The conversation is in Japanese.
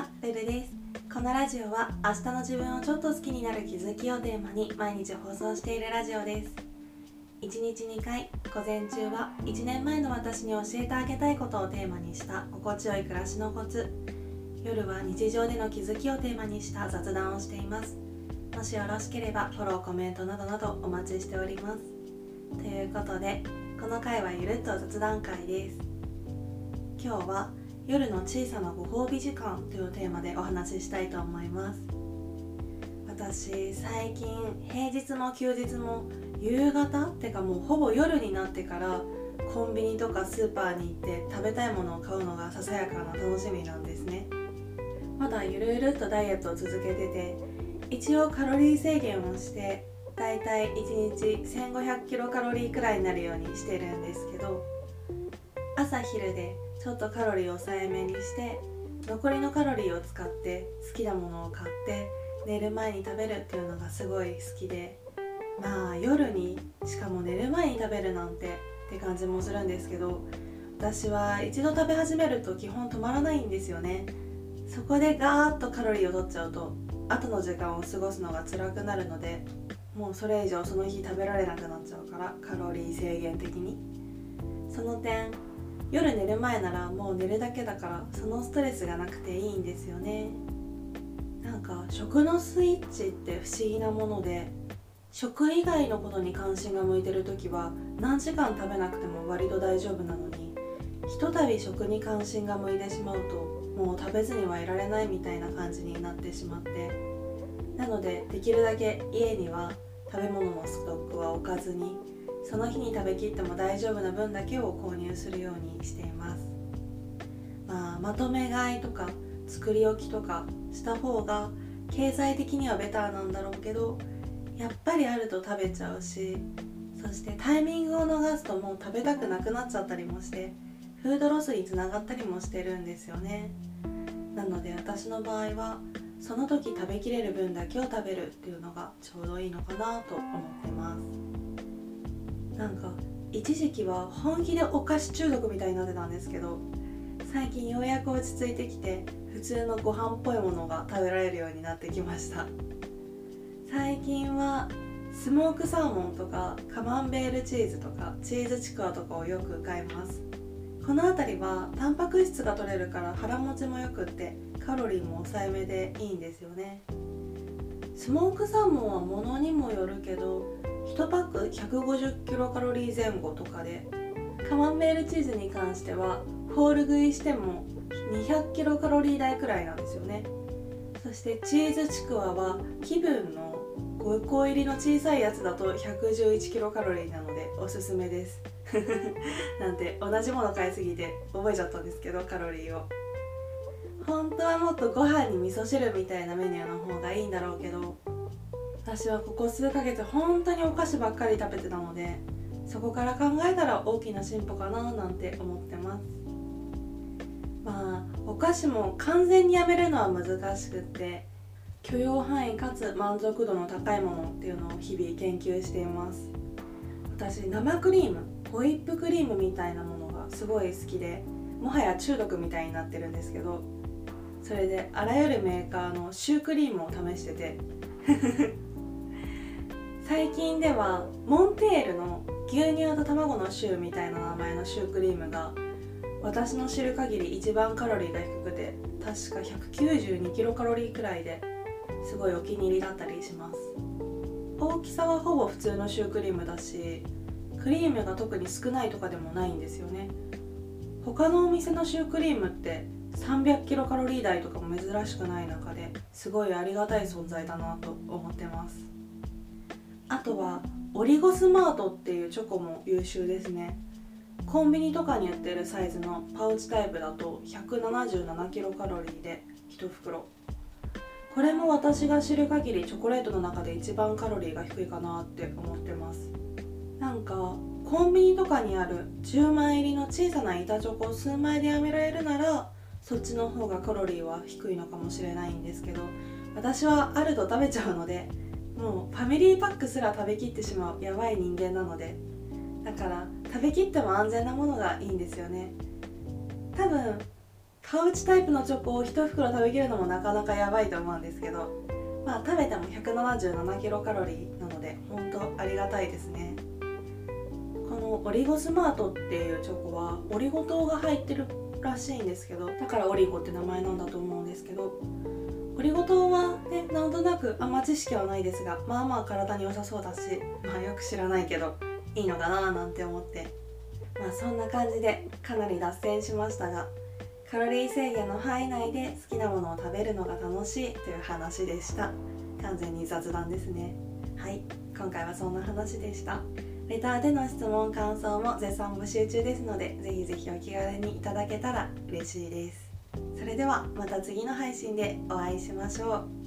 は、ルルです。このラジオは明日の自分をちょっと好きになる気づきをテーマに毎日放送しているラジオです。1日2回午前中は1年前の私に教えてあげたいことをテーマにした心地よい暮らしのコツ。夜は日常での気づきをテーマにした雑談をしています。もしよろしければフォローコメントなどなどお待ちしております。ということでこの回はゆるっと雑談会です。今日は夜の小さなご褒美時間というテーマでお話ししたいと思います。私最近平日も休日も夕方ってかもうほぼ夜になってからコンビニとかスーパーに行って食べたいものを買うのがささやかな楽しみなんですね。まだゆるゆるっとダイエットを続けてて一応カロリー制限をしてだいたい1日1500キロカロリーくらいになるようにしてるんですけど朝昼でちょっとカロリー抑えめにして残りのカロリーを使って好きなものを買って寝る前に食べるっていうのがすごい好きでまあ夜にしかも寝る前に食べるなんてって感じもするんですけど私は一度食べ始めると基本止まらないんですよね。そこでガーッとカロリーを取っちゃうと後の時間を過ごすのが辛くなるのでもうそれ以上その日食べられなくなっちゃうからカロリー制限的に。その点夜寝る前ならもう寝るだけだからそのストレスがなくていいんですよね。なんか食のスイッチって不思議なもので食以外のことに関心が向いてる時は何時間食べなくても割と大丈夫なのにひとたび食に関心が向いてしまうともう食べずにはいられないみたいな感じになってしまって。なのでできるだけ家には食べ物のストックは置かずにその日に食べきっても大丈夫な分だけを購入するようにしています。まあまとめ買いとか作り置きとかした方が経済的にはベターなんだろうけどやっぱりあると食べちゃうしそしてタイミングを逃すともう食べたくなくなっちゃったりもしてフードロスにつながったりもしてるんですよね。なので私の場合はその時食べきれる分だけを食べるっていうのがちょうどいいのかなと思ってます。なんか一時期は本気でお菓子中毒みたいになってたんですけど最近ようやく落ち着いてきて普通のご飯っぽいものが食べられるようになってきました。最近はスモークサーモンとかカマンベールチーズとかチーズちくわとかをよく買います。この辺りはタンパク質が取れるから腹持ちもよくってカロリーも抑えめでいいんですよね。スモークサーモンはものにもよるけど1パック150キロカロリー前後とかで。カマンベールチーズに関してはホール食いしても200キロカロリー台くらいなんですよね。そしてチーズちくわは気分の5個入りの小さいやつだと111キロカロリーなのでおすすめです。なんて同じもの買いすぎて覚えちゃったんですけどカロリーを。本当はもっとご飯に味噌汁みたいなメニューの方がいいんだろうけど私はここ数ヶ月本当にお菓子ばっかり食べてたのでそこから考えたら大きな進歩かななんて思ってます。まあお菓子も完全にやめるのは難しくって許容範囲かつ満足度の高いものっていうのを日々研究しています。私生クリームホイップクリームみたいなものがすごい好きでもはや中毒みたいになってるんですけどそれであらゆるメーカーのシュークリームを試してて最近ではモンテールの牛乳と卵のシューみたいな名前のシュークリームが私の知る限り一番カロリーが低くて確か192キロカロリーくらいですごいお気に入りだったりします。大きさはほぼ普通のシュークリームだしクリームが特に少ないとかでもないんですよね。他のお店のシュークリームって300キロカロリー台とかも珍しくない中ですごいありがたい存在だなと思ってます。あとはオリゴスマートっていうチョコも優秀ですね。コンビニとかに売ってるサイズのパウチタイプだと177キロカロリーで1袋。これも私が知る限りチョコレートの中で一番カロリーが低いかなって思ってます。なんかコンビニとかにある10枚入りの小さな板チョコを数枚でやめられるならそっちの方がカロリーは低いのかもしれないんですけど私はあると食べちゃうのでもうファミリーパックすら食べきってしまうやばい人間なので。だから食べきっても安全なものがいいんですよね。多分フパウチタイプのチョコを1袋食べきるのもなかなかやばいと思うんですけど。まあ食べても177キロカロリーなので本当ありがたいですね。このオリゴスマートっていうチョコはオリゴ糖が入ってるらしいんですけどだからオリゴって名前なんだと思うんですけど。オリゴ糖はねなんとなくあんま知識はないですがまあまあ体に良さそうだしまあよく知らないけどいいのかななんて思ってまあそんな感じでかなり脱線しましたがカロリー制限の範囲内で好きなものを食べるのが楽しいという話でした。完全に雑談ですね。はい。今回はそんな話でした。レターでの質問感想も絶賛募集中ですのでぜひぜひお気軽にいただけたら嬉しいですそれではまた次の配信でお会いしましょう。